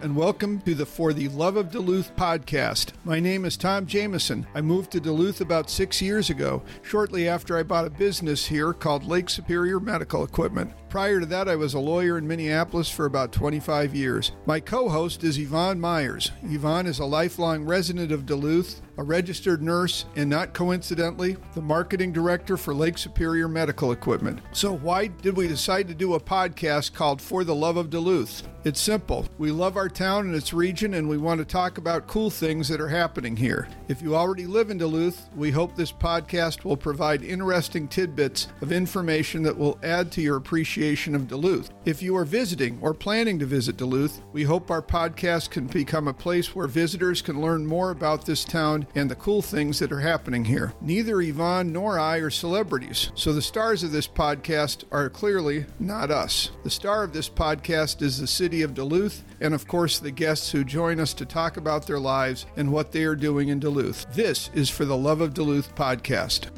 and welcome to the For the Love of Duluth podcast. My name is Tom Jameson. I moved to Duluth about six years ago, shortly after I bought a business here called Lake Superior Medical Equipment. Prior to that, I was a lawyer in Minneapolis for about 25 years. My co host is Yvonne Myers. Yvonne is a lifelong resident of Duluth, a registered nurse, and not coincidentally, the marketing director for Lake Superior Medical Equipment. So, why did we decide to do a podcast called For the Love of Duluth? It's simple. We love our town and its region, and we want to talk about cool things that are happening here. If you already live in Duluth, we hope this podcast will provide interesting tidbits of information that will add to your appreciation of Duluth. If you are visiting or planning to visit Duluth, we hope our podcast can become a place where visitors can learn more about this town and the cool things that are happening here. Neither Yvonne nor I are celebrities, so the stars of this podcast are clearly not us. The star of this podcast is the city of Duluth, and of course, the guests who join us to talk about their lives and what they are doing in Duluth. This is For the Love of Duluth podcast.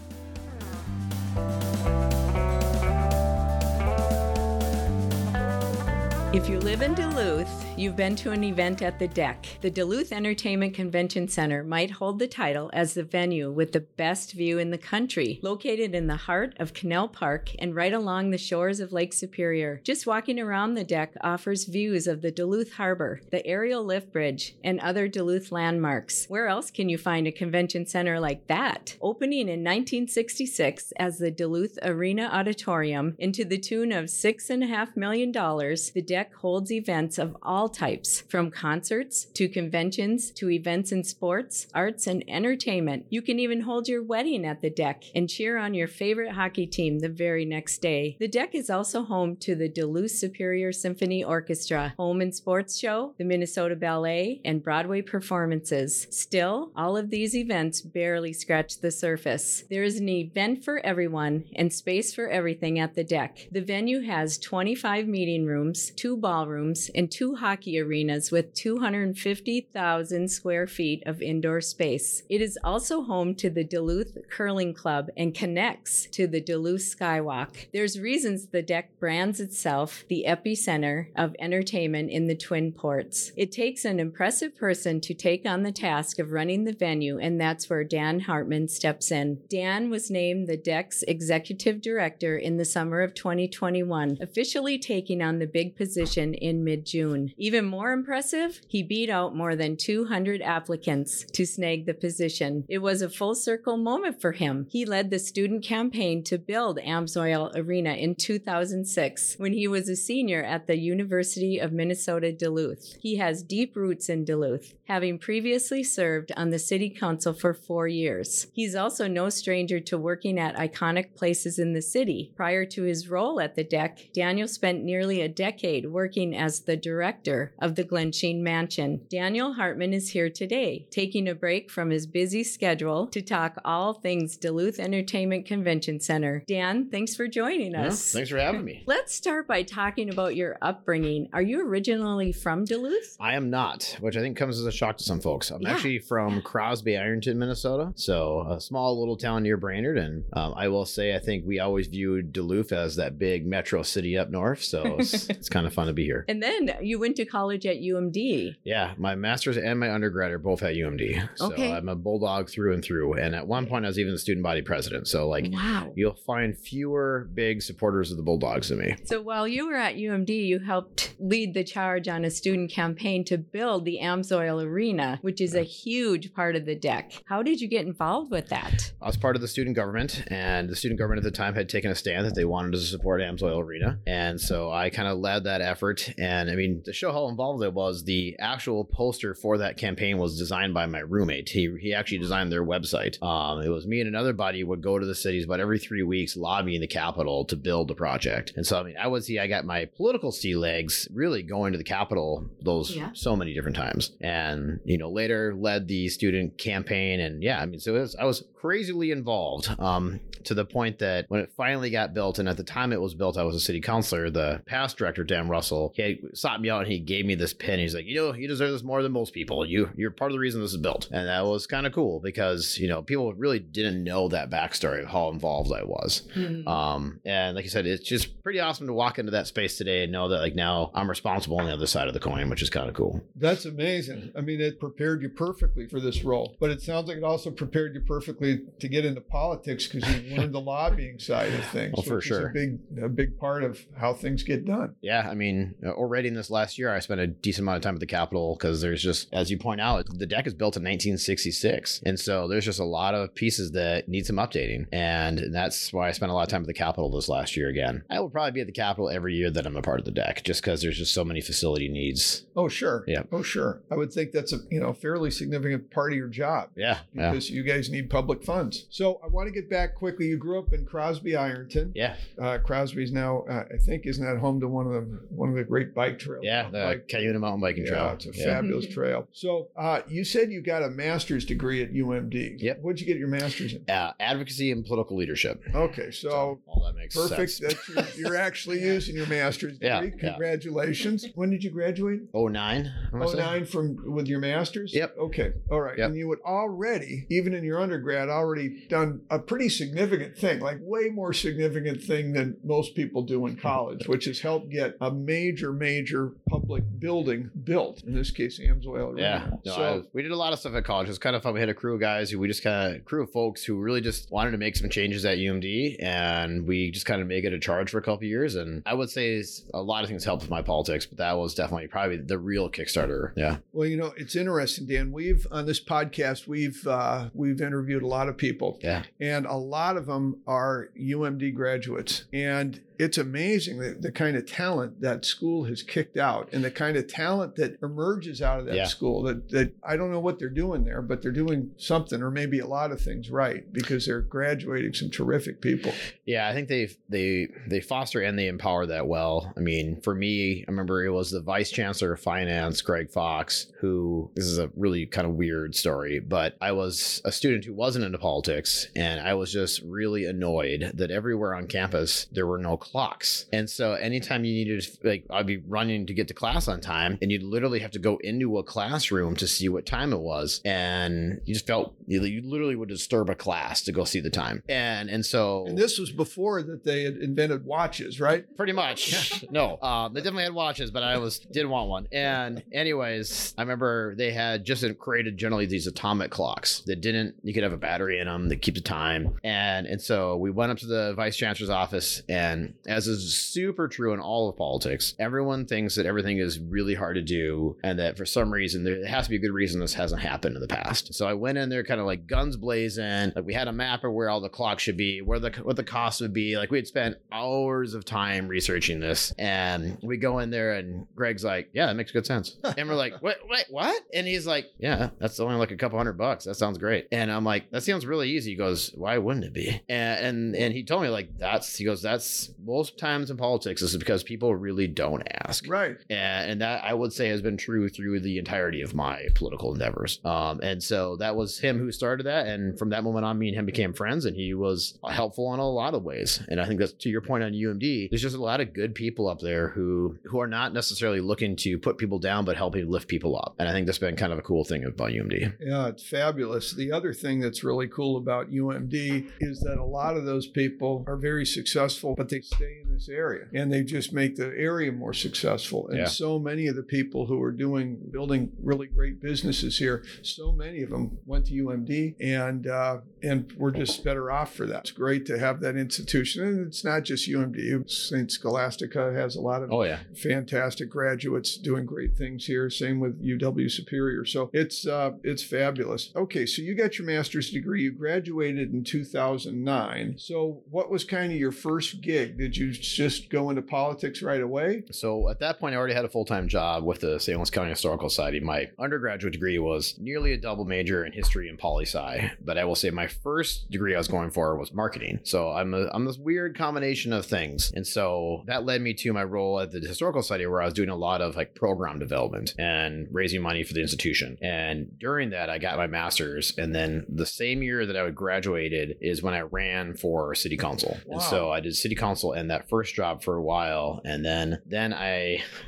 If you live in Duluth, you've been to an event at the Deck. The Duluth Entertainment Convention Center might hold the title as the venue with the best view in the country, located in the heart of Canal Park and right along the shores of Lake Superior. Just walking around the Deck offers views of the Duluth Harbor, the aerial lift bridge, and other Duluth landmarks. Where else can you find a convention center like that? Opening in 1966 as the Duluth Arena Auditorium into the tune of $6.5 million, the Deck Deck holds events of all types, from concerts to conventions to events in sports, arts, and entertainment. You can even hold your wedding at the Deck and cheer on your favorite hockey team the very next day. The Deck is also home to the Duluth Superior Symphony Orchestra, home and sports show, the Minnesota Ballet, and Broadway performances. Still, all of these events barely scratch the surface. There is an event for everyone and space for everything at the Deck. The venue has 25 meeting rooms, two two ballrooms, and two hockey arenas with 250,000 square feet of indoor space. It is also home to the Duluth Curling Club and connects to the Duluth Skywalk. There's reasons the deck brands itself the epicenter of entertainment in the Twin Ports. It takes an impressive person to take on the task of running the venue, and that's where Dan Hartman steps in. Dan was named the deck's executive director in the summer of 2021, officially taking on the big position position in mid June. Even more impressive, he beat out more than 200 applicants to snag the position. It was a full circle moment for him. He led the student campaign to build Amsoil Arena in 2006 when he was a senior at the University of Minnesota Duluth. He has deep roots in Duluth, having previously served on the city council for four years. He's also no stranger to working at iconic places in the city. Prior to his role at the deck, Daniel spent nearly a decade working as the director of the Glensheen Mansion. Daniel Hartman is here today, taking a break from his busy schedule to talk all things Duluth Entertainment Convention Center. Dan, thanks for joining us. Yeah, thanks for having me. Let's start by talking about your upbringing. Are you originally from Duluth? I am not, which I think comes as a shock to some folks. I'm yeah. actually from Crosby, Ironton, Minnesota, so a small little town near Brainerd. And um, I will say, I think we always viewed Duluth as that big metro city up north, so it's, it's kind of fun to be here. And then you went to college at UMD. Yeah, my master's and my undergrad are both at UMD. So okay. I'm a bulldog through and through. And at one point, I was even the student body president. So like, wow, you'll find fewer big supporters of the Bulldogs than me. So while you were at UMD, you helped lead the charge on a student campaign to build the Amsoil Arena, which is yeah. a huge part of the deck. How did you get involved with that? I was part of the student government, and the student government at the time had taken a stand that they wanted to support Amsoil Arena, and so I kind of led that effort. And I mean, to show how involved it was, the actual poster for that campaign was designed by my roommate. He, he actually designed their website. Um, it was me and another buddy would go to the cities about every three weeks lobbying the Capitol to build the project. And so, I mean, I was, he, I got my political sea legs really going to the Capitol those yeah. so many different times. And, you know, later led the student campaign. And yeah, I mean, so was, I was crazily involved um, to the point that when it finally got built, and at the time it was built, I was a city councilor, the past director, Dan Russell. He sought me out and he gave me this pin. He's like, you know, you deserve this more than most people. You you're part of the reason this is built, and that was kind of cool because you know people really didn't know that backstory of how involved I was. Hmm. Um, and like I said, it's just pretty awesome to walk into that space today and know that like now I'm responsible on the other side of the coin, which is kind of cool. That's amazing. I mean, it prepared you perfectly for this role, but it sounds like it also prepared you perfectly to get into politics because you learned the lobbying side of things. Well, for which is sure. a big, a big part of how things get done. Yeah, I mean, uh, already in this last year, I spent a decent amount of time at the Capitol because there's just, as you point out, the deck is built in 1966, and so there's just a lot of pieces that need some updating, and that's why I spent a lot of time at the Capitol this last year. Again, I will probably be at the Capitol every year that I'm a part of the deck, just because there's just so many facility needs. Oh, sure. Yeah. Oh, sure. I would think that's a you know fairly significant part of your job. Yeah, yeah, Because you guys need public funds. So I want to get back quickly. You grew up in Crosby, Ironton. yeah, Uh, Crosby's now, uh, I think, isn't that home to one of the one of the great bike trails? yeah. The Like, Cuyuna Mountain Biking yeah, Trail. it's a Yeah. fabulous trail. So uh, you said you got a master's degree at UMD. Yep. What'd you get your master's in? Uh, advocacy and political leadership. Okay, so all that makes perfect. sense. That's your, you're actually using your master's degree. Yeah, yeah. Congratulations. When did you graduate? Oh nine. I wanna Oh say? nine from with your master's. Yep. Okay. All right. Yep. And you had already, even in your undergrad, already done a pretty significant thing, like way more significant thing than most people do in college, which is help get a major, major public building built. In this case, Amsoil. Yeah, no, so I- we did a lot of stuff at college. It was kind of fun. We had a crew of guys who we just kind of crew of folks who really just wanted to make some changes at UMD, and we just kind of made it a charge for a couple years. And I would say a lot of things helped with my politics, but that was definitely probably the real Kickstarter. Yeah, Well, you know, it's interesting, Dan. We've on this podcast, we've uh, we've interviewed a lot of people, yeah, and a lot of them are UMD graduates. And it's amazing the, the kind of talent that school has kicked out and the kind of talent that emerges out of that Yeah. school that, that I don't know what they're doing there, but they're doing something or maybe a lot of things right because they're graduating some terrific people. yeah. I think they they they foster and they empower that well. I mean, for me, I remember it was the vice chancellor of finance, Greg Fox, who this is a really kind of weird story, but I was a student who wasn't into politics, and I was just really annoyed that everywhere on campus there were no clocks. And so anytime you needed, like, I'd be running to get to class on time, and you'd literally have to go into a classroom to see what time it was, and you just felt you, you literally would disturb a class to go see the time. And and so And this was before that they had invented watches, right? pretty much no um, they definitely had watches but i was didn't want one and anyways i remember they had just created generally these atomic clocks that didn't you could have a battery in them that keep the time and and so we went up to the vice chancellor's office and as is super true in all of politics everyone thinks that everything is really hard to do and that for some reason there has to be a good reason this hasn't happened in the past. So i went in there kind of like guns blazing like we had a map of where all the clocks should be where the what the cost would be. Like we had spent hours of time researching this and we go in there and greg's like yeah that makes good sense. And we're like wait wait what? And he's like yeah that's only like a couple hundred bucks. That sounds great. And i'm like that sounds really easy. He goes why wouldn't it be? And and, and he told me like that's he goes that's most times in politics this is because people really don't ask Right. and, and that I would say has been true through the entirety of my political endeavors. Um, and so that was him who started that, and from that moment on, me and him became friends, and he was helpful in a lot of ways. And I think that's to your point on UMD. There's just a lot of good people up there who who are not necessarily looking to put people down, but helping lift people up. And I think that's been kind of a cool thing about UMD. Yeah, it's fabulous. The other thing that's really cool about UMD is that a lot of those people are very successful, but they stay in this area and they just make the area more successful. And Yeah. so many of the people who are doing building really great businesses here, so many of them went to UMD and uh, and we're just better off for that. It's great to have that institution, and it's not just UMD. Saint Scholastica has a lot of Oh yeah, fantastic graduates doing great things here. Same with UW Superior. So it's uh, it's fabulous. Okay, so you got your master's degree. You graduated in 2009. So what was kind of your first gig? Did you just go into politics right away? So at that point, I already had a full time job with the St. Louis County Historical Society. My undergraduate degree was nearly a double major in history and poli sci, but I will say my first degree I was going for was marketing. So I'm a, I'm this weird combination of things, and so that led me to my role at the Historical Society, where I was doing a lot of like program development and raising money for the institution. And during that, I got my master's, and then the same year that I graduated is when I ran for city council. Wow. And so I did city council and that first job for a while, and then then then I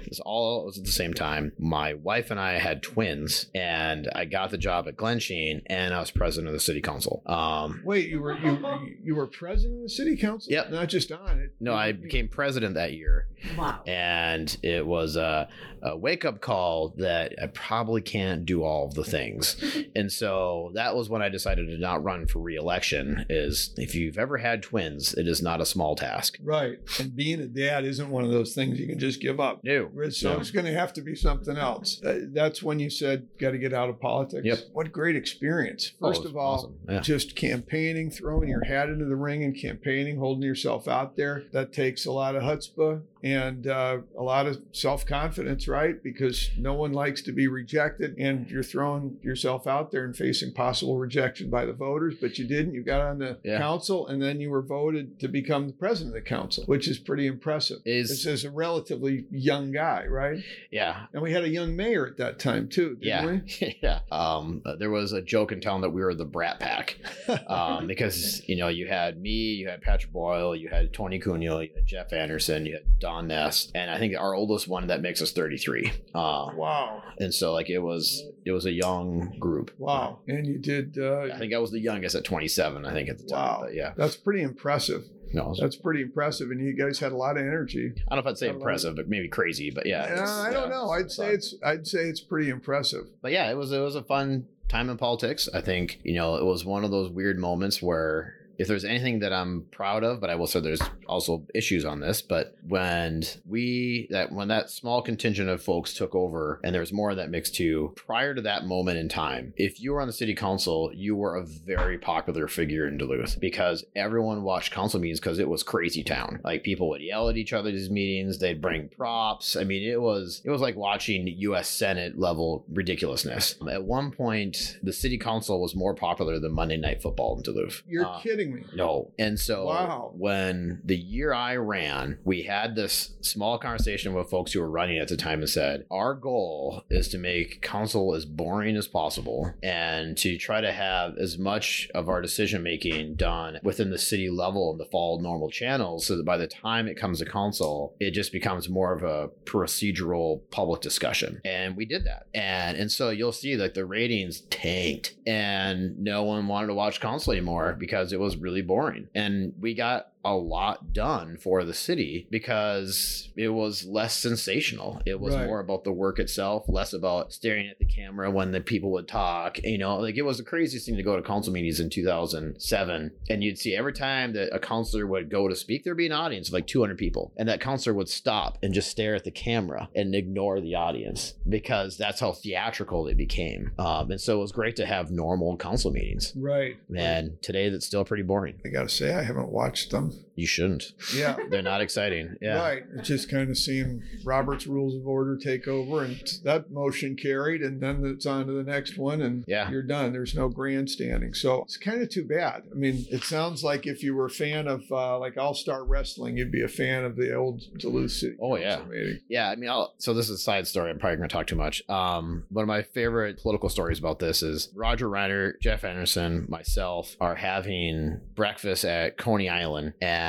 it was all it was at the same time. My wife and I had twins, and I got the job at Glensheen, and I was president of the city council. Um, Wait, you were you you were president of the city council? Yep. Not just on it. no, I became president that year, Wow. and it was a, a wake up call that I probably can't do all of the things. and so that was when I decided to not run for reelection. Is if you've ever had twins, it is not a small task. Right. And being a dad isn't one of those things you can just give up. No, So No. it's going to have to be something else. Uh, That's when you said, got to get out of politics. Yep. What great experience. Oh, First was of all, awesome. Yeah. just campaigning, throwing your hat into the ring and campaigning, holding yourself out there. That takes a lot of chutzpah and uh, a lot of self confidence, right? Because no one likes to be rejected, and you're throwing yourself out there and facing possible rejection by the voters. But you didn't. You got on the Yeah. council, and then you were voted to become the president of the council, which is pretty impressive. Is- this is a relatively young guy, right? yeah, And we had a young mayor at that time too, didn't yeah, we? yeah. Um, there was a joke in town that we were the Brat Pack um, because you know you had me, you had Patrick Boyle, you had Tony Cunha, you had Jeff Anderson, you had Don Ness, and I think our oldest one that makes us 33. Uh, wow, and so like it was it was a young group. wow. And you did. Uh, I think I was the youngest at 27. I think at the time. Wow. But yeah, That's pretty impressive. no, That's pretty impressive, and you guys had a lot of energy. I don't know if I'd say I impressive, but maybe crazy. But yeah, Yeah, it's- I don't yeah, know. I'd say fun. it's I'd say it's pretty impressive. but yeah, it was it was a fun time in politics. I think you know it was one of those weird moments where if there's anything that I'm proud of, but I will say there's also issues on this. But when we that when that small contingent of folks took over, and there's more of that mix too. Prior to that moment in time, if you were on the city council, you were a very popular figure in Duluth because everyone watched council meetings because it was crazy town. Like people would yell at each other at these meetings. They'd bring props. I mean, it was it was like watching U.S. Senate level ridiculousness. At one point, the city council was more popular than Monday Night Football in Duluth. You're Uh, kidding me. no. And so Wow. when the year I ran, we had this small conversation with folks who were running at the time and said, Our goal is to make council as boring as possible and to try to have as much of our decision making done within the city level and the fall normal channels so that by the time it comes to council, it just becomes more of a procedural public discussion. And we did that. And and so you'll see like the ratings tanked and no one wanted to watch council anymore because it was really boring. And we got a lot done for the city because it was less sensational. It was Right. more about the work itself, less about staring at the camera when the people would talk. You know, like it was the craziest thing to go to council meetings in 2007. And you'd see every time that a counselor would go to speak, there'd be an audience of like 200 people. And that counselor would stop and just stare at the camera and ignore the audience because that's how theatrical it became. Um, and so it was great to have normal council meetings. Right. And today that's still pretty boring. I got to say, I haven't watched them love you shouldn't. Yeah. They're not exciting. Yeah. Right. It just kind of seemed Robert's Rules of Order take over, and that motion carried, and then it's on to the next one, and Yeah. you're done. There's no grandstanding. So it's kind of too bad. I mean, it sounds like if you were a fan of uh, like All Star Wrestling, you'd be a fan of the old Duluth City. Oh, yeah. Meeting. Yeah, I mean, I'll, so this is a side story. I'm probably going to talk too much. Um, one of my favorite political stories about this is Roger Reinert, Jeff Anderson, myself are having breakfast at Coney Island, and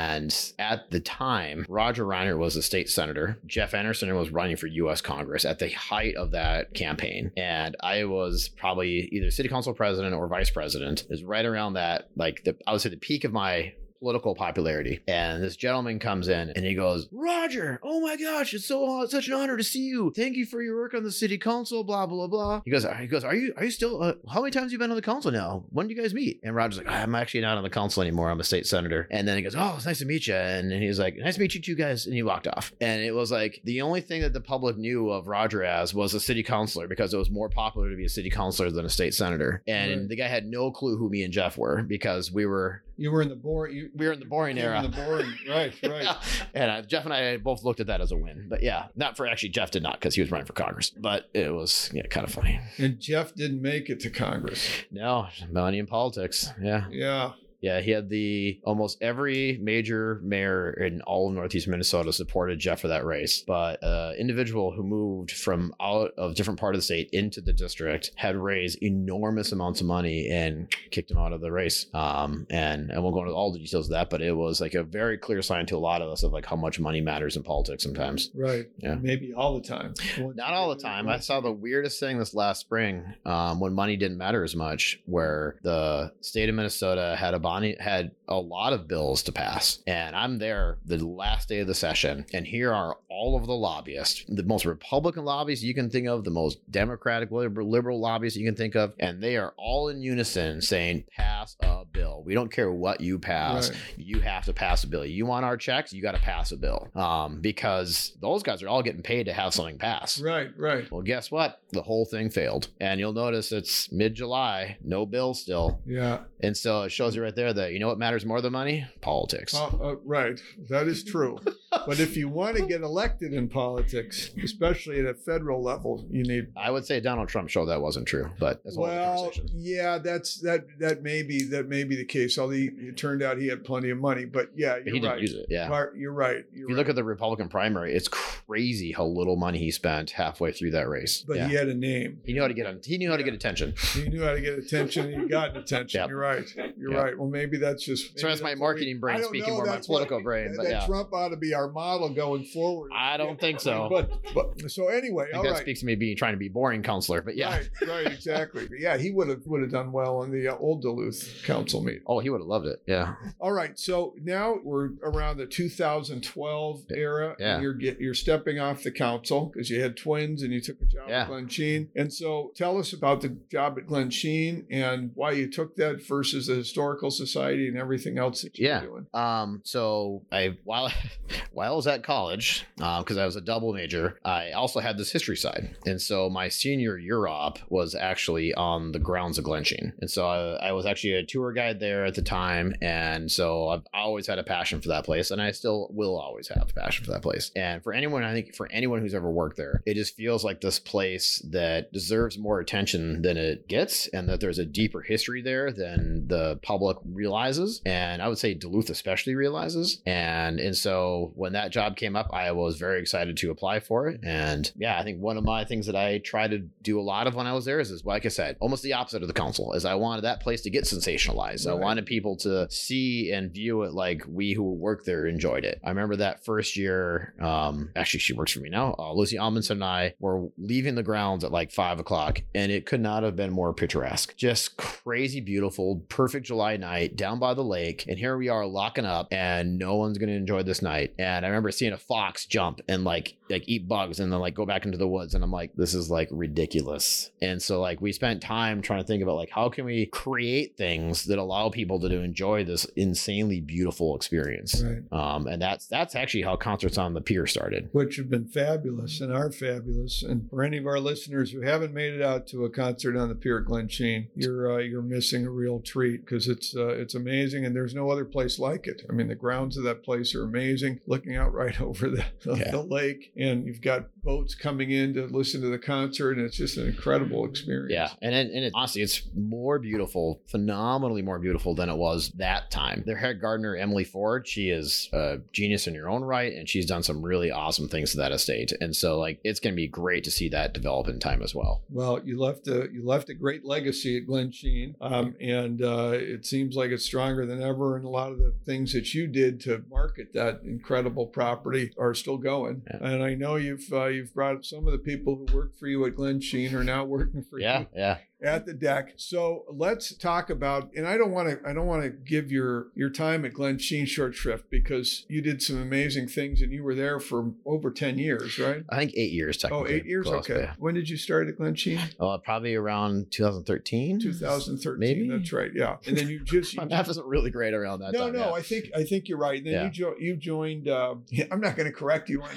at the time, Roger Reinert was a state senator. Jeff Anderson was running for U.S. Congress at the height of that campaign, and I was probably either city council president or vice president. Was right around that, like the I would say the peak of my political popularity. And this gentleman comes in and he goes, Roger, oh my gosh, it's so it's such an honor to see you. Thank you for your work on the city council, blah, blah, blah. He goes, he goes, are you are you still uh, how many times have you been on the council now? When do you guys meet? And Roger's like, I'm actually not on the council anymore. I'm a state senator. And then he goes, Oh, it's nice to meet you. And then he's like, Nice to meet you two guys. And he walked off. And it was like the only thing that the public knew of Roger as was a city councilor because it was more popular to be a city councilor than a state senator. And Right. the guy had no clue who me and Jeff were because we were You were in the boring. You, we were in the boring era. in the boring. Right. Right. and uh, Jeff and I both looked at that as a win. But yeah, not for actually Jeff did not because he was running for Congress. But it was yeah, kind of funny. And Jeff didn't make it to Congress. No, money in politics. Yeah, Yeah. Yeah, he had the almost every major mayor in all of Northeast Minnesota supported Jeff for that race. But uh individual who moved from out of different part of the state into the district had raised enormous amounts of money and kicked him out of the race. Um, and I won't go into all the details of that, but it was like a very clear sign to a lot of us of like how much money matters in politics sometimes. Right. Yeah. Maybe all the time. Not all the time. I saw the weirdest thing this last spring um, when money didn't matter as much, where the state of Minnesota had a body had a lot of bills to pass, and I'm there the last day of the session, and here are all of the lobbyists, the most Republican lobbyists you can think of, the most Democratic liberal, liberal lobbyists you can think of, and they are all in unison saying, "Pass a bill. We don't care what you pass. Right. You have to pass a bill. You want our checks? You got to pass a bill." Um, because those guys are all getting paid to have something pass. Right, right. Well, guess what? The whole thing failed. And you'll notice it's mid July, no bill still. Yeah. And so it shows you right there that you know what matters more than money? Politics. Uh, uh, right. That is true. but if you want to get elected in politics, especially at a federal level, you need I would say Donald Trump showed that wasn't true, but that's a whole other well, conversation. yeah, that's that that may be that may be the case. Although he, it turned out he had plenty of money, but yeah, you're he didn't right. use it. Yeah. Right, You're right. You're If you look at the Republican primary, it's crazy how little money he spent halfway through that race. but yeah. he had a name. he knew how to get on. He knew how to get attention. He knew how to get attention. and He got attention. Yep. You're right. You're Yep. right. Well, maybe that's just. So maybe that's my marketing we- brain speaking know, more my that's what- political brain, but that yeah. Trump ought to be our model going forward. I don't think so. But but so anyway, I think all that right. speaks to me being trying to be boring counselor, but yeah. Right, right, exactly. But yeah, he would have would have done well in the uh, old Duluth council meeting. Oh, he would have loved it. Yeah. All right, so now we're around the 2012 era. Yeah. And you're get, you're stepping off the council because you had twins and you took a job Yeah. at Glensheen. And so tell us about the job at Glensheen and why you took that versus the historical society and everything else that you're Yeah. doing. Um, so I while while I was at college, because I was a double major, I also had this history side, and so my senior year op was actually on the grounds of Glensheen, and so I, I was actually a tour guide there at the time, and so I've always had a passion for that place, and I still will always have a passion for that place. And for anyone, I think for anyone who's ever worked there, it just feels like this place that deserves more attention than it gets, and that there's a deeper history there than the public realizes, and I would say Duluth especially realizes. And and so when that job came up, I was very excited to apply for it. And yeah, I think one of my things that I try to do a lot of when I was there is, is like I said, almost the opposite of the council. Is I wanted that place to get sensationalized. I wanted people to see and view it like we who work there enjoyed it. I remember that first year. Um, actually, she works for me now. Uh, Lucy Amundsen and I were leaving the grounds at like five o'clock, and it could not have been more picturesque. Just crazy beautiful, perfect July night down by the lake, and here we are locking up, and no one's gonna enjoy this night. And I remember seeing a fox jump and like like eat bugs, and then like go back into the woods, and I'm like, this is like ridiculous. And so like we spent time trying to think about like how can we create things that allow people to, to enjoy this insanely beautiful experience. Right. Um, and that's that's actually how concerts on the pier started. Which have been fabulous and are fabulous. And for any of our listeners who haven't made it out to a concert on the pier at Glensheen, you're uh, you're missing a real treat because it's uh, it's amazing and there's no other place like it. I mean, the grounds of that place are amazing. Looking out right over the, the, Yeah. the lake, and you've got boats coming in to listen to the concert, and it's just an incredible experience. Yeah, and it, and it, honestly, it's more beautiful, phenomenally more beautiful than it was that time. Their head gardener Emily Ford, she is a genius in her own right, and she's done some really awesome things to that estate. And so, like, it's going to be great to see that develop in time as well. Well, you left a you left a great legacy at Glensheen, um, and uh, it seems like it's stronger than ever. And a lot of the things that you did to market that incredible property are still going. Yeah. And I know you've uh, you've brought some of the people who worked for you at Glensheen are now working for Yeah, you yeah. At the deck. So let's talk about. And I don't want to I don't want to give your your time at Glensheen short shrift because you did some amazing things and you were there for over ten years, right? I think eight years Oh, technically. eight years. Close, okay. yeah. When did you start at Glensheen? Uh, probably around 2013. 2013. Maybe? That's right. Yeah. And then you just. My You, math isn't really great around that no, time. no. yeah. I think I think you're right. And then Yeah. you jo- you joined. Uh, I'm not going to correct you on,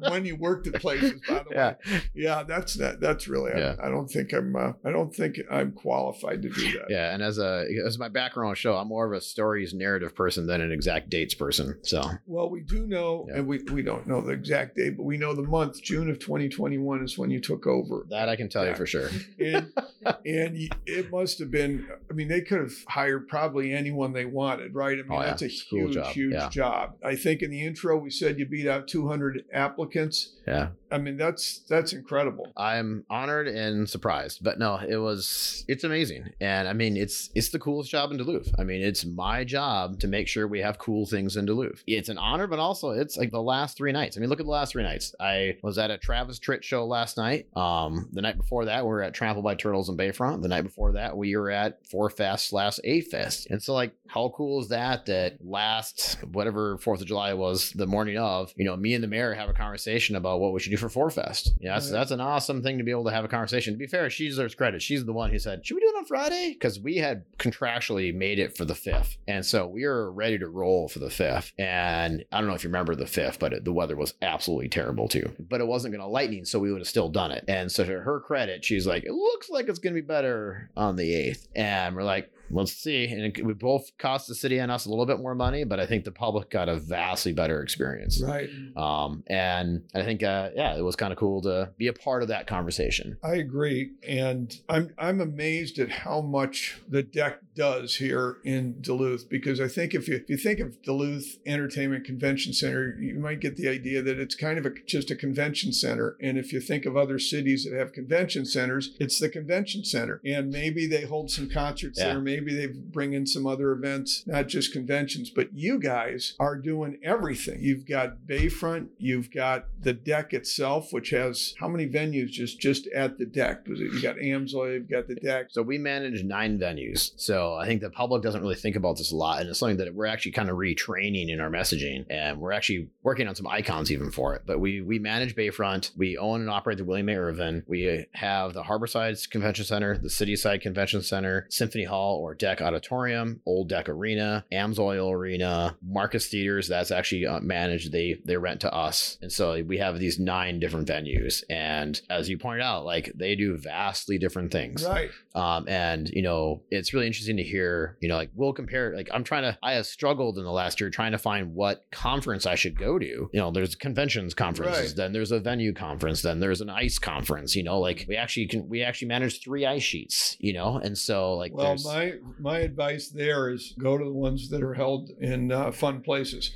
when you worked at places, by the Yeah. way. Yeah, that's that. That's really. Yeah. I, I don't think I'm. Uh, I don't think I'm qualified to do that. Yeah, and as a as my background show, I'm more of a stories narrative person than an exact dates person. So Well, we do know, Yeah. and we, we don't know the exact date, but we know the month. June of 2021 is when you took over. that I can tell Yeah. you for sure. and and it must have been. I mean, they could have hired probably anyone they wanted, right? I mean, Oh, that's a huge, job. huge job. I think in the intro we said you beat out 200 applicants. Yeah. I mean, that's that's incredible. I'm honored and surprised, but no, it was it's amazing, and I mean it's it's the coolest job in Duluth. I mean it's my job to make sure we have cool things in Duluth. It's an honor, but also it's like the last three nights. I mean look at the last three nights. I was at a Travis Tritt show last night. Um, the night before that we were at Trampled by Turtles in Bayfront. The night before that we were at Four Fest slash Eight Fest, and so like how cool is that? That last whatever Fourth of July was the morning of, you know, me and the mayor have a conversation about what we should do for Four Fest. Yeah, that's, Right. that's an awesome thing to be able to have a conversation. To be fair, she deserves credit. She's the one who said, "Should we do it on Friday?" Because we had contractually made it for the fifth, and so we were ready to roll for the fifth. And I don't know if you remember the fifth, but it, the weather was absolutely terrible too. But it wasn't going to lightning, so we would have still done it. And so to her credit, she's like, "It looks like it's going to be better on the eighth," and we're like. Let's see. And it, would both cost the city and us a little bit more money, but I think the public got a vastly better experience. Right. Um, and I think, uh, yeah, it was kind of cool to be a part of that conversation. I agree, and I'm I'm amazed at how much the deck does here in Duluth. Because I think if you if you think of Duluth Entertainment Convention Center, you might get the idea that it's kind of a, just a convention center. And if you think of other cities that have convention centers, it's the convention center, and maybe they hold some concerts Yeah. there. Maybe they bring in some other events, not just conventions. But you guys are doing everything. You've got Bayfront, you've got the deck itself, which has how many venues just just at the deck? You got Amsoil, you've got the deck. So we manage nine venues. So I think the public doesn't really think about this a lot. And it's something that we're actually kind of retraining in our messaging. And we're actually working on some icons even for it. But we we manage Bayfront. We own and operate the William A. Irvin. We have the Harborside Convention Center, the Cityside Convention Center, Symphony Hall or Deck Auditorium, Old Deck Arena, Amsoil Arena, Marcus Theaters. That's actually uh, managed. They they rent to us. And so we have these nine different venues. And as you pointed out, like they do vastly different things. Right. Um, and you know, it's really interesting to hear, you know, like we'll compare, like I'm trying to, I have struggled in the last year trying to find what conference I should go to. You know, there's conventions conferences, Right. then there's a venue conference, then there's an ice conference, you know, like we actually can, we actually manage three ice sheets, you know? And so like, Well, there's, my my advice there is go to the ones that are held in uh, fun places,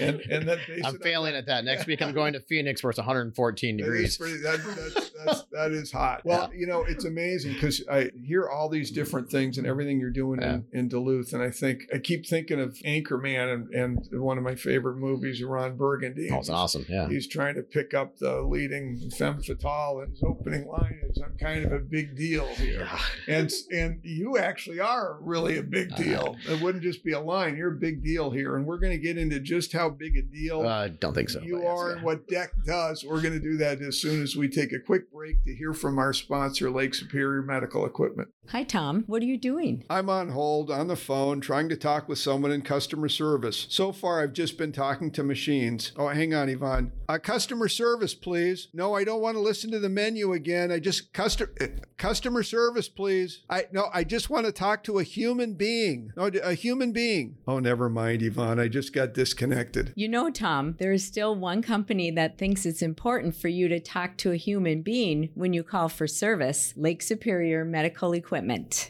and and then base I'm it on failing at that. Next week, I'm going to Phoenix where it's 114 That is degrees. pretty, that, that's, that's, that is hot. Well, you know, it's amazing because I hear all these different things and everything you're doing in, in Duluth. And I think, I keep thinking of Anchorman and, and one of my favorite movies, Ron Burgundy. Oh, it's awesome. Yeah. He's trying to pick up the leading femme fatale, and his opening line is, "I'm kind of a big deal here." Yeah. And and you actually are really a big deal. It wouldn't just be a line; you're a big deal here, and we're going to get into just how big a deal Uh, I don't think so. you are yeah. and what Deck does. We're going to do that as soon as we take a quick break to hear from our sponsor, Lake Superior Medical Equipment. Hi, Tom. What are you doing? I'm on hold on the phone trying to talk with someone in customer service. So far, I've just been talking to machines. Oh, hang on, Yvonne. Uh, customer service, please. No, I don't want to listen to the menu again. I just customer customer service, please. I no, I just want to talk to a human being. No, a human being. Oh, never mind, Yvonne. I just got disconnected. You know, Tom, there is still one company that thinks it's important for you to talk to a human being when you call for service Lake Superior Medical Equipment.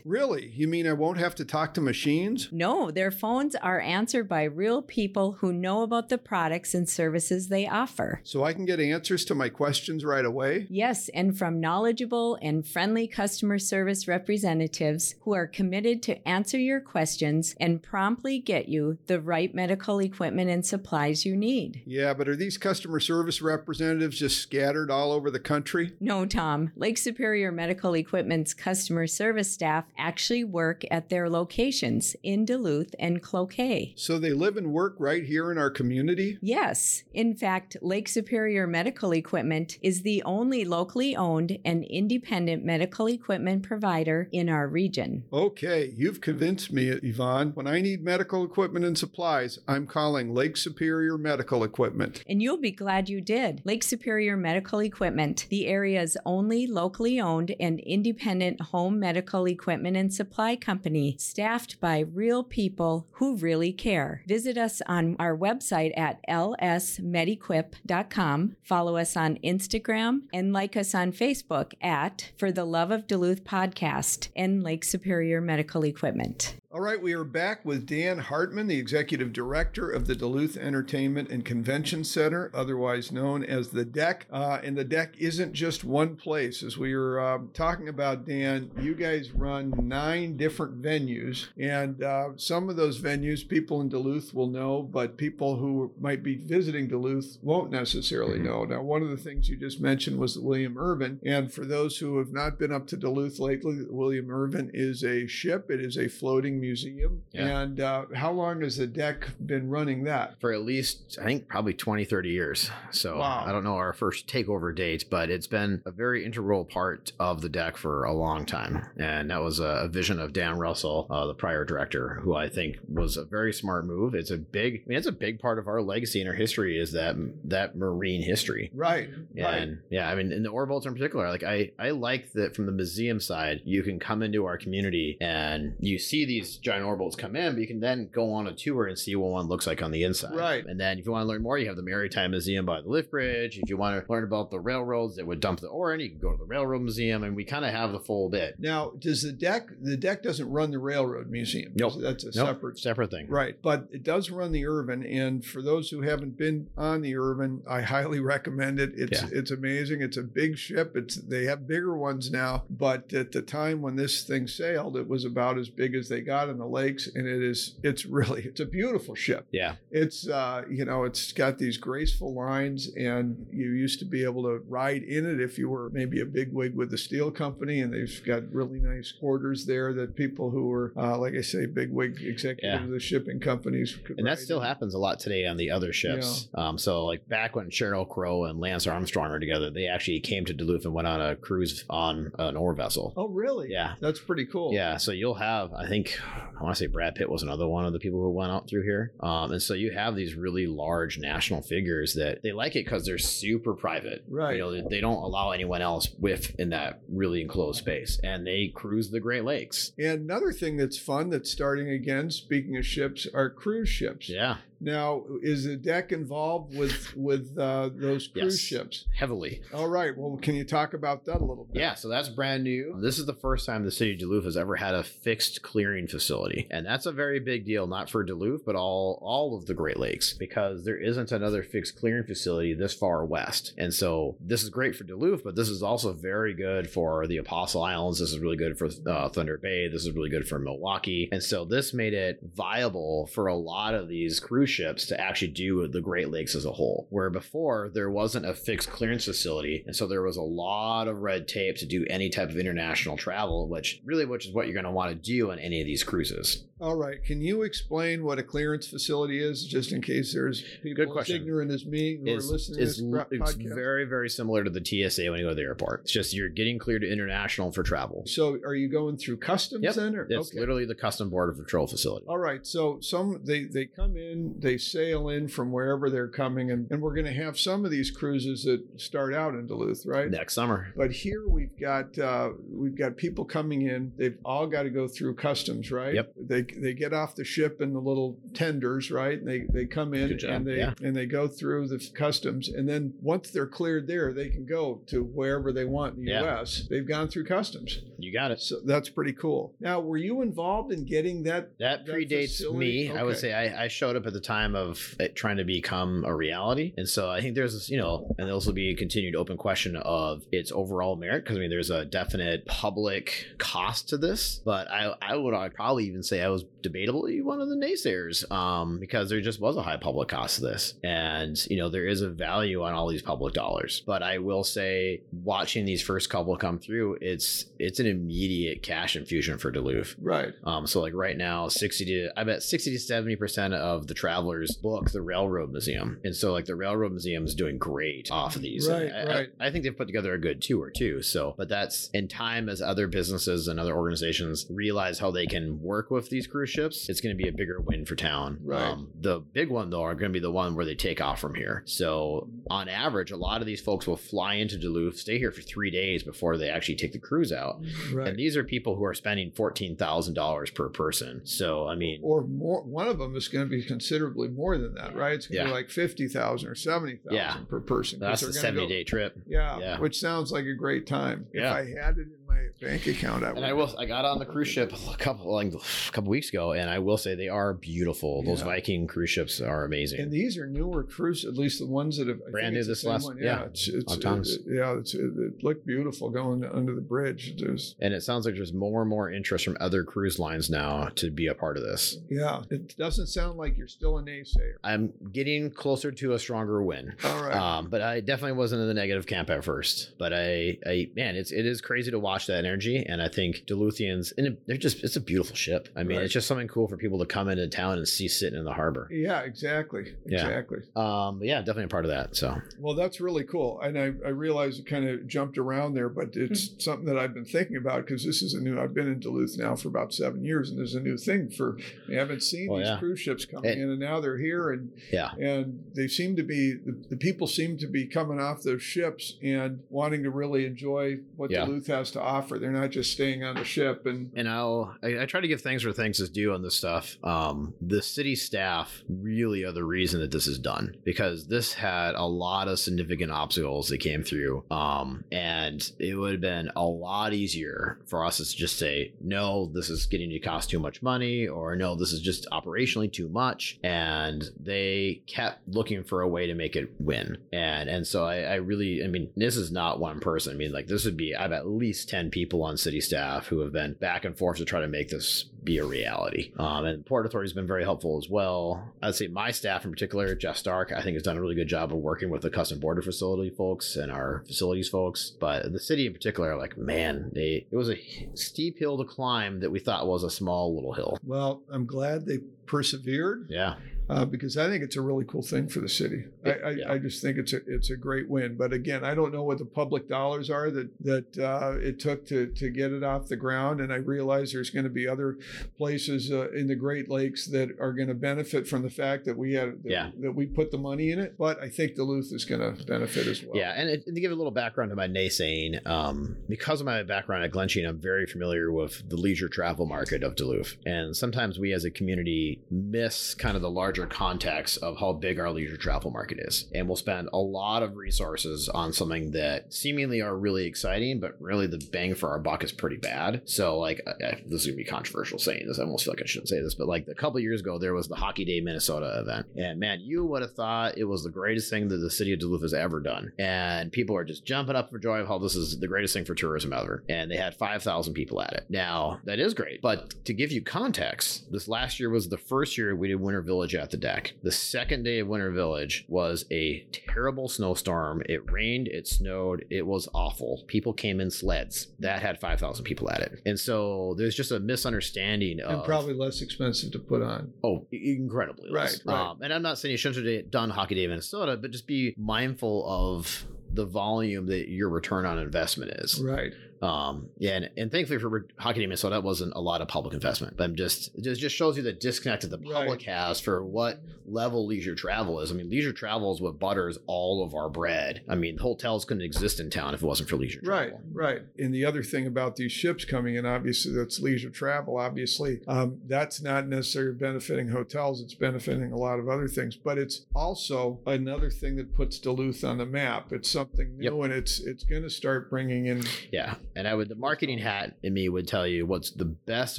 Really? You mean I won't have to talk to machines? No, their phones are answered by real people who know about the products and services they offer. So I can get answers to my questions right away? Yes, and from knowledgeable and friendly customer service representatives who are committed to answer your questions and promptly get you the right medical equipment and supplies you need. Yeah, but are these customer service representatives just scattered all over the country? No, Tom. Lake Superior Medical Equipment's customer service staff actually work at their locations in Duluth and Cloquet. So they live and work right here in our community? Yes. In fact, Lake Superior Medical Equipment is the only locally owned and independent medical equipment provider in our region. Okay, you've convinced me, Yvonne. When I need medical equipment and supplies, I'm calling Lake Superior Medical Equipment. And you'll be glad you did. Lake Superior Medical Equipment, the area's only locally owned and independent home medical equipment and supply company, staffed by real people who really care. Visit us on our website at lsmedequip.com, follow us on Instagram, and like us on Facebook at For the Love of Duluth Podcast and Lake Superior Medical Equipment. All right, we are back with Dan Hartman, the executive director of the Duluth Entertainment and Convention Center, otherwise known as the DEC. Uh, and the DEC isn't just one place. As we were uh, talking about, Dan, you guys run nine different venues, and uh, some of those venues people in Duluth will know, but people who might be visiting Duluth won't necessarily Mhm. know. Now, one of the things you just mentioned was the William Irvin, and for those who have not been up to Duluth lately, William Irvin is a ship. It is a floating museum. Yeah. And uh, how long has the deck been running that? for at least i think probably 20 30 years so Wow. i don't know our first takeover date but it's been a very integral part of the deck for a long time and that was a vision of dan russell uh, the prior director who i think was a very smart move it's a big i mean it's a big part of our legacy and our history is that that marine history Right. Right. and yeah, I mean, in the ore boats in particular, like I, I like that from the museum side, you can come into our community and you see these giant ore boats come in, but you can then go on a tour and see what one looks like on the inside. Right. And then if you want to learn more, you have the Maritime Museum by the lift bridge. If you want to learn about the railroads that would dump the ore in, you can go to the Railroad Museum, and we kind of have the full bit. Now, does the deck, the deck doesn't run the Railroad Museum? Nope. That's a Nope, separate. separate thing. Right, but it does run the Irvin, and for those who haven't been on the Irvin, I highly recommend it. It's Yeah. it's amazing. It's a big ship. It's they have bigger ones now, but at the time when this thing sailed, it was about as big as they got in the lakes, and it is it's really it's a beautiful ship. Yeah. It's uh, you know, it's got these graceful lines, and you used to be able to ride in it if you were maybe a big wig with the steel company, and they've got really nice quarters there that people who were, uh, like I say, big wig executives Yeah. of the shipping companies could And that still in. happens a lot today on the other ships. Um, so like back when Sheryl Crow and Lance Armstrong were together, they actually came to Duluth and went on a cruise on an ore vessel. Oh, really? Yeah. That's pretty cool. Yeah, so you'll have, I think, I want to say Brad Pitt was another one of the people who went out through here. Um, and so you have these really large national figures that they like it because they're super private. Right. You know, they, they don't allow anyone else with in that really enclosed space, and they cruise the Great Lakes. And another thing that's fun that's starting again, speaking of ships, are cruise ships. Yeah, Now, is the deck involved with with uh, those cruise Yes. ships? heavily. All right. Well, can you talk about that a little bit? Yeah, so that's brand new. This is the first time the city of Duluth has ever had a fixed clearing facility. And that's a very big deal, not for Duluth, but all all of the Great Lakes, because there isn't another fixed clearing facility this far west. And so this is great for Duluth, but this is also very good for the Apostle Islands. This is really good for uh, Thunder Bay. This is really good for Milwaukee. And so this made it viable for a lot of these cruise ships to actually do the Great Lakes as a whole. Where before there wasn't a fixed clearance facility, and so there was a lot of red tape to do any type of international travel, which really which is what you're going to want to do on any of these cruises. All right. Can you explain what a clearance facility is, just in case there's people as question. ignorant as me who It's, are listening it's, to this it's podcast? very very similar to the TSA when you go to the airport. It's just you're getting cleared to international for travel. so, are you going through customs Yep. then? Or? It's literally the custom border patrol facility. All right. So some they they come in, they sail in from wherever they're coming, and, and we're going to have some of these cruises that start out in Duluth, right? Next summer. But here we've got uh, we've got people coming in. They've all got to go through customs, right? Yep. They they get off the ship in the little tenders, right? And they they come in and they yeah. and they go through the customs, and then once they're cleared there, they can go to wherever they want in the Yeah. U.S. They've gone through customs, You got it. so that's pretty cool. Now, were you involved in getting that? That that predates facility? me. I would say I, I showed up at the time of it trying to become a reality. And so I think there's this, you know, and there'll also be a continued open question of its overall merit because I mean there's a definite public cost to this, but I I would I'd probably even say I was debatably one of the naysayers um, because there just was a high public cost to this, and you know there is a value on all these public dollars. But I will say, watching these first couple come through, it's it's an immediate cash infusion for Duluth. Right. Um, so like right now, sixty to I bet sixty to seventy percent of the travelers book the Railroad Museum, and so like the Railroad Museum is doing great off of these. Right, I, right. I, I think they've put together a good tour too. So, but that's in time as other businesses and other organizations realize how they can work with these cruise ships. It's going to be a bigger win for town. Right. Um, the big one though are going to be the one where they take off from here. So on average, a lot of these folks will fly into Duluth, stay here for three days before they actually take the cruise out. Right. And these are people who are spending fourteen thousand dollars per person. So I mean, or more. One of them is going to be considerably more than that, right? It's going to be like fifty thousand or seventy thousand Yeah. per person. that's the seventy go- day trip. Yeah, Yeah. which sounds like a great time. Yeah. If I had it in my bank account, I. And I will. I got on the cruise ship a couple like a couple weeks ago, and I will say they are beautiful. Those Yeah. Viking cruise ships are amazing. And these are newer cruise, at least the ones that have I Brand new this last- one. yeah, it's, it's it- yeah, it's, it, it looked beautiful going under the bridge. There's and it sounds like there's more and more interest from other cruise lines now to be a part of this. yeah, it doesn't sound like you're still a naysayer. I'm getting closer to a stronger win. All right, Um, but I definitely wasn't in the negative camp at first. But I, I, man, it's it is crazy to watch that energy, and I think Duluthians, and they're just it's a beautiful ship. I mean, Right. it's just something cool for people to come into town and see sitting in the harbor. yeah, exactly, Yeah. exactly. Um, yeah, definitely a part of that. So Well, that's really cool. And I, I realize it kind of jumped around there, but it's Hmm. something that I've been thinking about because this is a new, I've been in Duluth now for about seven years and there's a new thing for, I haven't seen Oh, these yeah. cruise ships coming And- in and now they're here and, yeah, and they seem to be, the, the people seem to be coming off those ships and wanting to really enjoy what Yeah. Duluth has to offer. They're not just staying on the ship and, and I'll I, I try to give thanks where thanks is due on this stuff. Um, the city staff really are the reason that this is done because this had a lot of significant obstacles that came through. Um, and it would have been a lot easier for us to just say, no, this is getting to cost too much money, or no, this is just operationally too much. And they kept looking for a way to make it win. And and so I, I really, I mean, this is not one person. I mean, like this would be I have at least ten people on city staff who have been back and forth to try to make this be a reality. Um, and Port Authority has been very helpful as well. I'd say my staff in particular, Jeff Stark, I think has done a really good job of working with the custom border facility folks and our facilities folks. But the city in particular, like man, they it was a steep hill to climb that we thought was a small little hill. well, I'm glad they persevered. Yeah, uh, because I think it's a really cool thing for the city. I, I, Yeah. I just think it's a it's a great win. But again, I don't know what the public dollars are that that uh, it took to to get it off the ground. And I realize there's going to be other places uh, in the Great Lakes that are going to benefit from the fact that we had that, Yeah. that we put the money in it. But I think Duluth is going to benefit as well. Yeah, and, it, and to give a little background to my naysaying, um, because of my background at Glensheen, I'm very familiar with the leisure travel market of Duluth. And sometimes we as a community miss kind of the larger context of how big our leisure travel market is. And we'll spend a lot of resources on something that seemingly are really exciting, but really the bang for our buck is pretty bad. So, like, I, I, this is to be controversial saying this. I almost feel like I shouldn't say this, but like a couple years ago, there was the Hockey Day Minnesota event. And man, you would have thought it was the greatest thing that the city of Duluth has ever done. And people are just jumping up for joy of how this is the greatest thing for tourism ever. And they had 5,000 people at it. Now, that is great. But to give you context, this last year was the first year we did Winter Village at the deck. The second day of Winter Village was a terrible snowstorm. It rained, it snowed, it was awful. People came in sleds. That had 5,000 people at it. And so there's just a misunderstanding of and probably less expensive to put on. Oh, incredibly less. Right, right. Um, and I'm not saying you shouldn't have done Hockey Day Minnesota, but just be mindful of the volume that your return on investment is. Right. Um, yeah, and, and thankfully for Hockey Day Minnesota, that wasn't a lot of public investment. But I'm just it just just shows you the disconnect that the public has for what level leisure travel is. I mean, leisure travel is what butters all of our bread. I mean, hotels couldn't exist in town if it wasn't for leisure travel. Right, right. And the other thing about these ships coming in, obviously, that's leisure travel. Obviously, um, that's not necessarily benefiting hotels. It's benefiting a lot of other things. But it's also another thing that puts Duluth on the map. It's something new, Yep. and it's it's going to start bringing in Yeah. And I would the marketing hat in me would tell you what's the best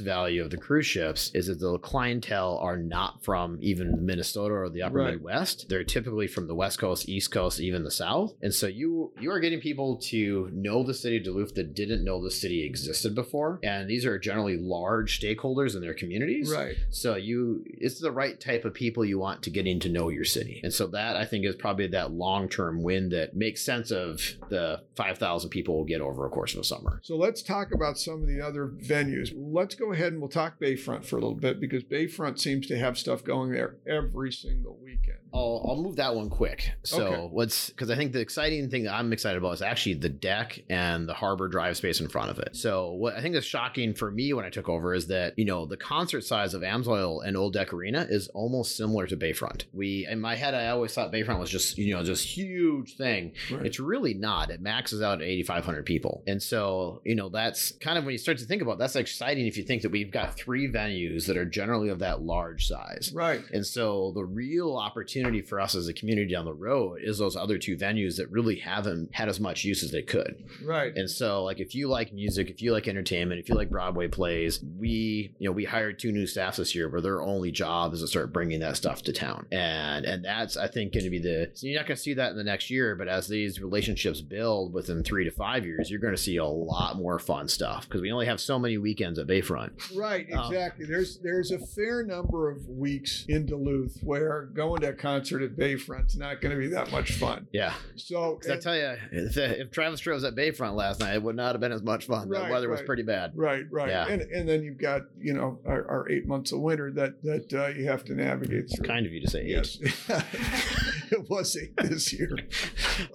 value of the cruise ships is that the clientele are not from even Minnesota or the upper Right. Midwest. They're typically from the West Coast, East Coast, even the South. And so you you are getting people to know the city of Duluth that didn't know the city existed before. And these are generally large stakeholders in their communities. Right. So you it's the right type of people you want to getting to know your city. And so that I think is probably that long-term win that makes sense of the 5,000 people will get over a course of a summer. So let's talk about some of the other venues. Let's go ahead and we'll talk Bayfront for a little bit because Bayfront seems to have stuff going there every single weekend. I'll, I'll move that one quick. So Okay. what's because I think the exciting thing that I'm excited about is actually the deck and the harbor drive space in front of it. So what I think is shocking for me when I took over is that you know the concert size of Amsoil and Old Deck Arena is almost similar to Bayfront. We in my head I always thought Bayfront was just you know just huge thing. Right. It's really not. It maxes out at 8,500 people. And so, you know, that's kind of when you start to think about that's exciting if you think that we've got three venues that are generally of that large size. right. And so the real opportunity for us as a community down the road is those other two venues that really haven't had as much use as they could. Right. And so like if you like music, if you like entertainment, if you like Broadway plays, we, you know, we hired two new staffs this year where their only job is to start bringing that stuff to town. And and that's I think going to be the so you're not going to see that in the next year, but as these relationships build within 3 to 5 years, you're going to see a lot more fun stuff because we only have so many weekends at Bayfront. Right, Um, exactly. there's there's a fair number of weeks in Duluth where going to a concert at Bayfront's not going to be that much fun. Yeah. So I tell you, if, if Travis Stroh was at Bayfront last night, it would not have been as much fun. Right, the weather was pretty bad. Right, right, Yeah. and and then you've got you know our, our eight months of winter that that uh, you have to navigate through. kind of you to say eight. Yes, it was eight this year.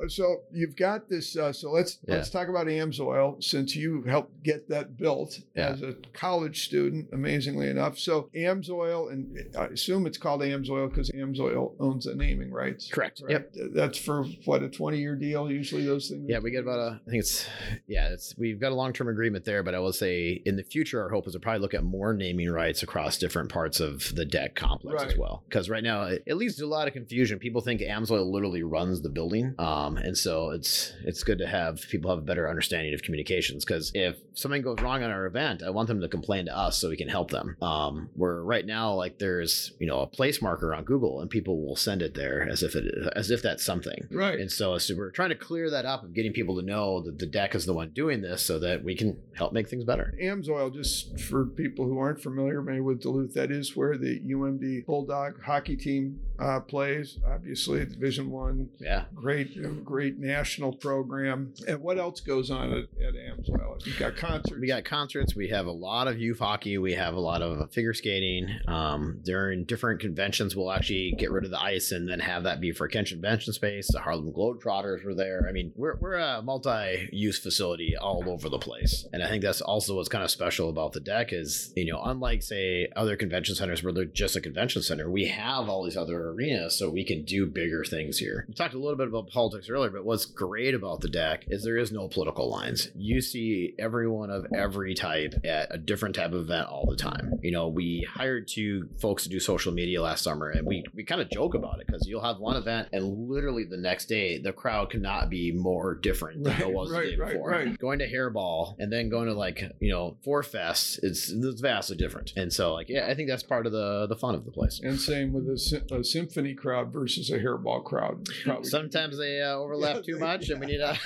So you've got this. Uh, so let's Yeah. let's talk about Amsoil since you helped get that built Yeah. as a college student. Amazingly enough, so Amsoil, and I assume it's called Amsoil because Amsoil owns the naming rights. Correct. Right? Yep. That's for what a twenty-year deal. Usually those things. Yeah, we get about a. I think it's yeah, it's we've got a long term agreement there, but I will say in the future, our hope is to probably look at more naming rights across different parts of the deck complex as well. Because right now, it, it leads to a lot of confusion. People think Amsoil literally runs the building, um, and so it's it's good to have people have a better understanding of communications. Because if something goes wrong on our event, I want them to complain to us so we can help them. Um, where right now, like there's you know a place marker on Google, and people will send it there as if it as if that's something. Right. And so, so we're trying to clear that up of getting people to know that the deck is the one doing this so that we can help make things better. Amsoil, just for people who aren't familiar maybe with Duluth, that is where the UMD Bulldog hockey team uh, plays. Obviously, Division One, Yeah. great, great national program. And what else goes on at, at Amsoil? Got concerts. We got concerts. We have a lot of youth hockey. We have a lot of figure skating. Um, during different conventions, we'll actually get rid of the ice and then have that be for a convention space. The Harlem Globetrotters were there. I mean, we're, we're a multi-use facility all over the place. And I think that's also what's kind of special about the deck is, you know, unlike say other convention centers where they're just a convention center, we have all these other arenas so we can do bigger things here. We talked a little bit about politics earlier, but what's great about the deck is there is no political lines. You see everyone of every type at a different type of event all the time. You know, we hired two folks to do social media last summer and we, we kind of joke about it because you'll have one event and literally the next day the crowd cannot be more different than Right, it was right, the day right, before. Going to Hairball and then going to like, you know, Four Fest, it's, it's vastly different. And so like, yeah, I think that's part of the, the fun of the place. and same with a, a uh, symphony crowd versus a hairball crowd. Probably. Sometimes they uh, overlap Yeah, too much, and we need to.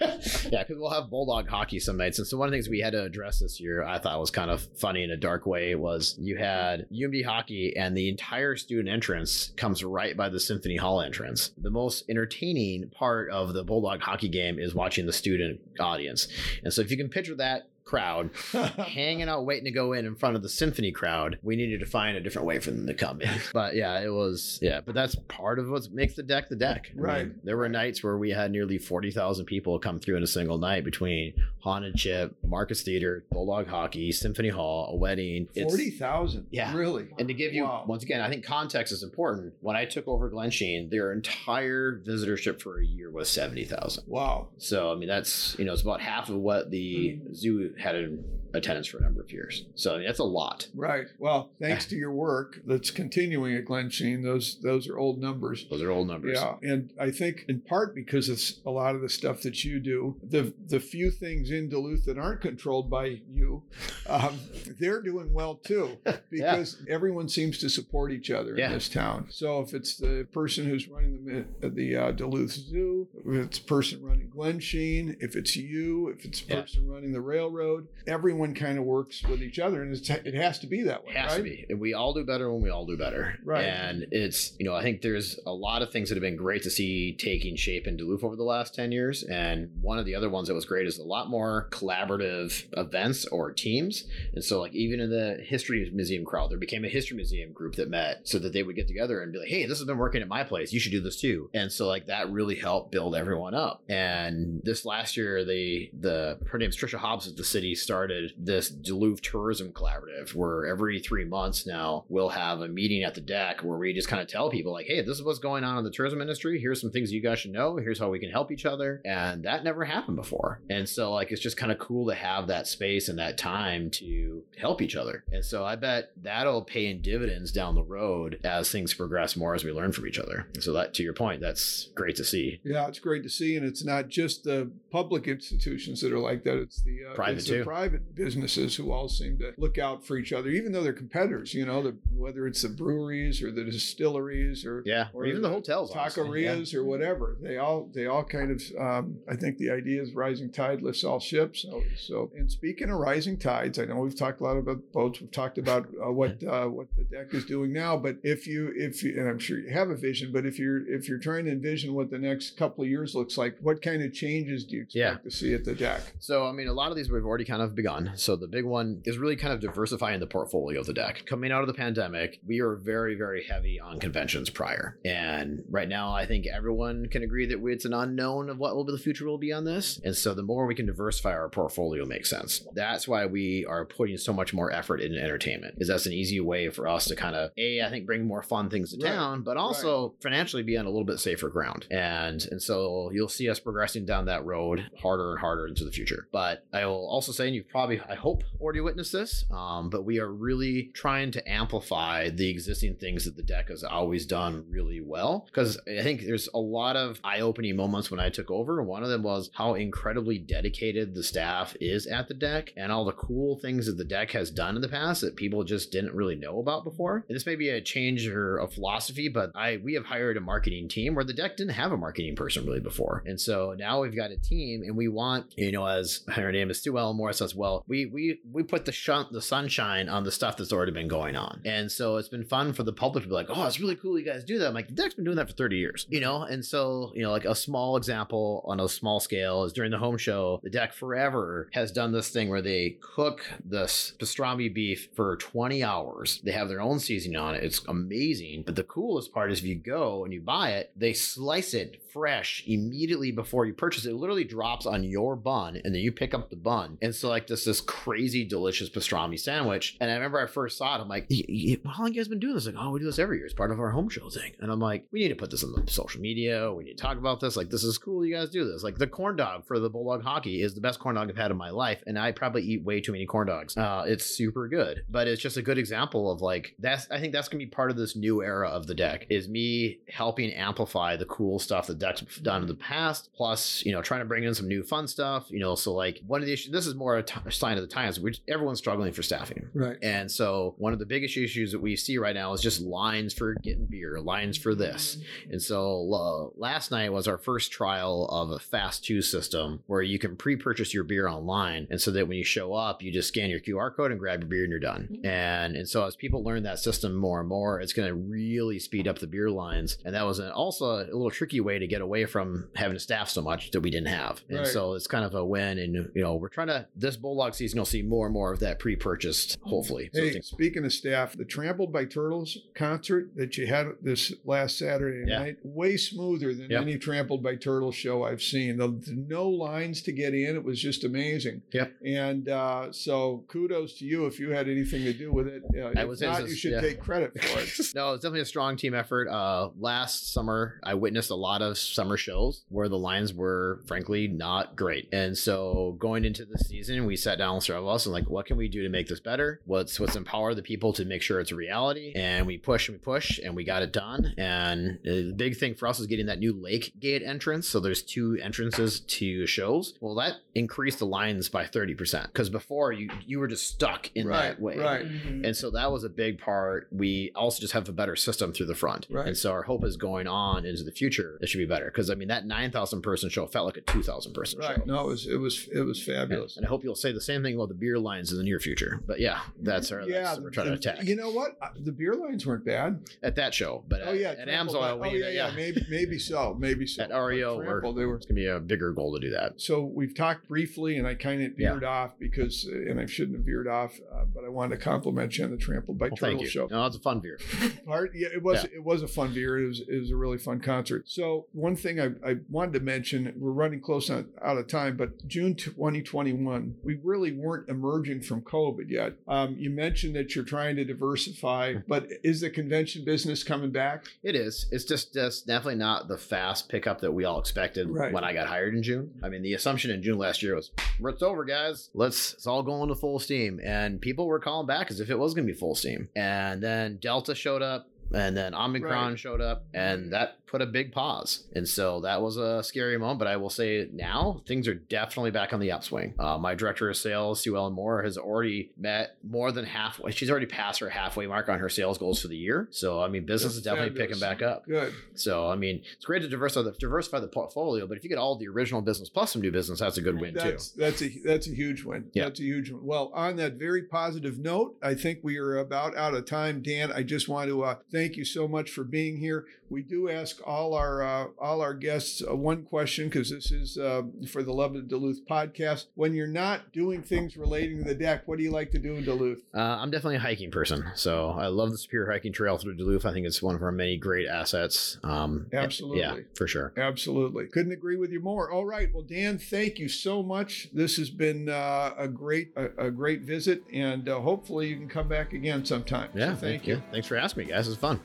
yeah, because we'll have bulldog hockey some nights, and so one of the things we had to address this year, I thought was kind of funny in a dark way, was you had UMD hockey, and the entire student entrance comes right by the Symphony Hall entrance. The most entertaining part of the bulldog hockey game is watching the student audience, and so if you can picture that crowd hanging out waiting to go in in front of the symphony crowd we needed to find a different way for them to come in but yeah it was yeah but that's part of what makes the deck the deck I mean, Right. there were nights where we had nearly 40,000 people come through in a single night between haunted chip marcus theater bulldog hockey symphony hall a wedding It's- Forty thousand. Yeah. Really. and to give you Wow. once again, I think context is important. When I took over Glensheen, their entire visitorship for a year was seventy thousand. Wow. So I mean, that's you know, it's about half of what the Mm-hmm. zoo had an attendance for a number of years. So that's a lot. Right. Well, thanks to your work that's continuing at Glensheen, those those are old numbers. Those are old numbers. Yeah, and I think in part because of a lot of the stuff that you do, the the few things in Duluth that aren't controlled by you, um, they're doing well too because yeah. everyone seems to support each other yeah. in this town. So if it's the person who's running the the uh, Duluth Zoo, if it's person running Glensheen, if it's you, if it's person yeah. running the railroad, everyone kind of works with each other, and it has to be that way. It has right? to be. We all do better when we all do better. Right. And it's you know I think there's a lot of things that have been great to see taking shape in Duluth over the last ten years, and one of the other ones that was great is a lot more collaborative events or teams. And so like even in the history museum crowd, there became a history museum group that met so that they would get together and be like, hey, this has been working at my place. You should do this too. And so like that really helped build everyone up. And this last year, they the her name's Trisha Hobbs at the city started this Duluth Tourism Collaborative where every three months now we'll have a meeting at the deck where we just kind of tell people like, hey, this is what's going on in the tourism industry. Here's some things you guys should know. Here's how we can help each other. And that never happened before. And so like it's just kind of cool to have that space and that time to help each other. And so I bet that'll pay in dividends down the road as things progress more as we learn from each other. And so that to your point, that's great to see. Yeah, it's great to see. And it's not just the public institutions that are like that. It's the uh, private the private businesses who all seem to look out for each other, even though they're competitors. You know, the, whether it's the breweries or the distilleries or yeah, or, even the, the hotels, taquerias yeah. or whatever. They all they all kind of. Um, I think the idea is rising tide lifts all ships. So, so and speaking of rising tides, I know we've talked a lot about boats. We've talked about uh, what uh, what the deck is doing now. But if you if you and I'm sure you have a vision, but if you're if you're trying to envision what the next couple of years looks like, what kind of changes do you expect yeah. to see at the deck? So I mean, a lot of these we've already kind of begun. So the big one is really kind of diversifying the portfolio of the deck. Coming out of the pandemic, we are very very heavy on conventions prior, and right now I think everyone can agree that it's an unknown of what will be the future will be on this. And so the more we can diversify our portfolio makes sense. That's why we are putting so much more effort into entertainment. Is that's an easy way for us to kind of a I think bring more fun things to Right. town, but also Right. financially be on a little bit safer ground. And and so you'll see us progressing down that road harder and harder into the future. But I will also say, and you've probably I hope already witnessed this, um, but we are really trying to amplify the existing things that the deck has always done really well. Because I think there's a lot of eye-opening moments when I took over. One of them was how incredibly dedicated the staff is at the deck and all the cool things that the deck has done in the past that people just didn't really know about before. And this may be a change or a philosophy, but I we have hired a marketing team where the deck didn't have a marketing person really before. And so now we've got a team and we want, you know, as her name is Stu Ellen Morris says, well, we we we put the shun the sunshine on the stuff that's already been going on. And so it's been fun for the public to be like, oh, it's really cool you guys do that. I'm like, deck's been doing that for 30 years, you know? And so, you know, like a small example on a small scale is during the home show, the deck forever has done this thing where they cook the s- pastrami beef for 20 hours. They have their own seasoning on it. It's amazing. But the coolest part is if you go and you buy it, they slice it fresh immediately before you purchase it. It literally drops on your bun and then you pick up the bun. And so like this this crazy delicious pastrami sandwich. And I remember I first saw it, I'm like, "Y- y- how long you guys been doing this? Like, oh, we do this every year. It's part of our home show thing. And I'm like, we need to put this on the social media. We need to talk about this. Like, this is cool. You guys do this. Like the corn dog for the Bulldog hockey is the best corn dog I've had in my life. And I probably eat way too many corn dogs. Uh, it's super good, but it's just a good example of like, that's, I think that's going to be part of this new era of the deck is me helping amplify the cool stuff the deck's done in the past. Plus, you know, trying to bring in some new fun stuff, you know, so like one of the issues, this is more a t- sign of the times, which everyone's struggling for staffing. Right. And so one of the biggest issues that we see right now is just lines for getting beer, lines for this. And so uh, last night was our first trial of a fast two system where you can pre-purchase your beer online, and so that when you show up, you just scan your QR code and grab your beer and you're done. And and so as people learn that system more and more, it's going to really speed up the beer lines. And that was an, also a little tricky way to get away from having to staff so much that we didn't have. And Right. so it's kind of a win. And you know we're trying to this bulldog season, you'll see more and more of that pre-purchased. Hopefully, Hey, things- speaking of staff, the Trampled by Turtles concert that you had this last Saturday Yeah. night, way smoother than Yep. any Trampled by Turtles show I've seen. The, the no lines to get in, it was just amazing. Yep. And uh, so kudos to you if you had anything to do with it. Uh, I say not, this you should yeah. take credit for it. no, it's definitely a strong team effort. Uh, last summer, I witnessed a lot of summer shows where the lines were, frankly, not great. And so going into this season, we sat down with several of us and like, what can we do to make this better? What's what's empower the people to make sure it's a reality? And we push and we push and we got it done. And the big thing for us is getting that new lake gate entrance. So there's two entrances to shows. Well, that increased the lines by 30% because before you you were just stuck in right, that way. right. Mm-hmm. And so that was a big part. We also just have a better system through the front. Right. And so our hope is going on into the future, it should be better. Because I mean, that 9,000 person show felt like a 2,000 person Right. show. No, it was it was it was fabulous. And I hope you'll say the same thing about the beer lines in the near future. But yeah, that's our yeah, that's we're trying to attack You know what? Uh, The beer lines weren't bad. at that show. But Oh at, yeah, at Amsoil, oh yeah, yeah, maybe maybe so, maybe so. At REO, Trample, they were. it's gonna be a bigger goal to do that. So we've talked briefly, and I kind of Yeah. veered off because, uh, and I shouldn't have veered off, uh, but I wanted to compliment you on the Trample by Well, Turtle show. No, it's a fun beer. part. Yeah, it was it was a fun beer. It was it was a really fun concert. So one thing I, I wanted to mention, we're running close on, out of time, but June 2021, we really weren't emerging from COVID yet. Um, you mentioned that you're trying to diversify, but is the convention business coming back? It is. It's just, just definitely not the fast pickup that we all expected Right. when I got hired in June. I mean, the assumption in June last year was, "It's over, guys. Let's it's all going to full steam." And people were calling back as if it was going to be full steam. And then Delta showed up. And then Omicron Right. showed up, and that put a big pause. And so that was a scary moment. But I will say now things are definitely back on the upswing. Uh, my director of sales, Sue Ellen Moore, has already met more than halfway. She's already passed her halfway mark on her sales goals for the year. So I mean, business That's is definitely fabulous. picking back up. Good. So I mean, it's great to diversify the diversify the portfolio, but if you get all the original business plus some new business, that's a good win too. That's that's a that's a huge win. Yeah. That's a huge one. Well, on that very positive note, I think we are about out of time. Dan, I just want to uh, thank you so much for being here. We do ask all our uh, all our guests uh, one question because this is uh, for the Love of Duluth podcast. When you're not doing things relating to the deck, what do you like to do in Duluth? Uh, I'm definitely a hiking person, so I love the Superior Hiking Trail through Duluth. I think it's one of our many great assets. Um, Absolutely. yeah, for sure. Absolutely. Couldn't agree with you more. All right. Well, Dan, thank you so much. This has been uh, a great a, a great visit, and uh, hopefully you can come back again sometime. So Yeah, thank you. Thanks for asking me, guys. It's fun.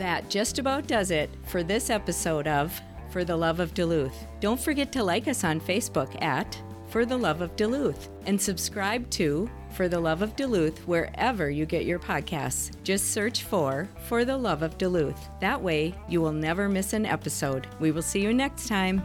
That just about does it for this episode of For the Love of Duluth. Don't forget to like us on Facebook at For the Love of Duluth and subscribe to For the Love of Duluth wherever you get your podcasts. Just search for For the Love of Duluth. That way, you will never miss an episode. We will see you next time.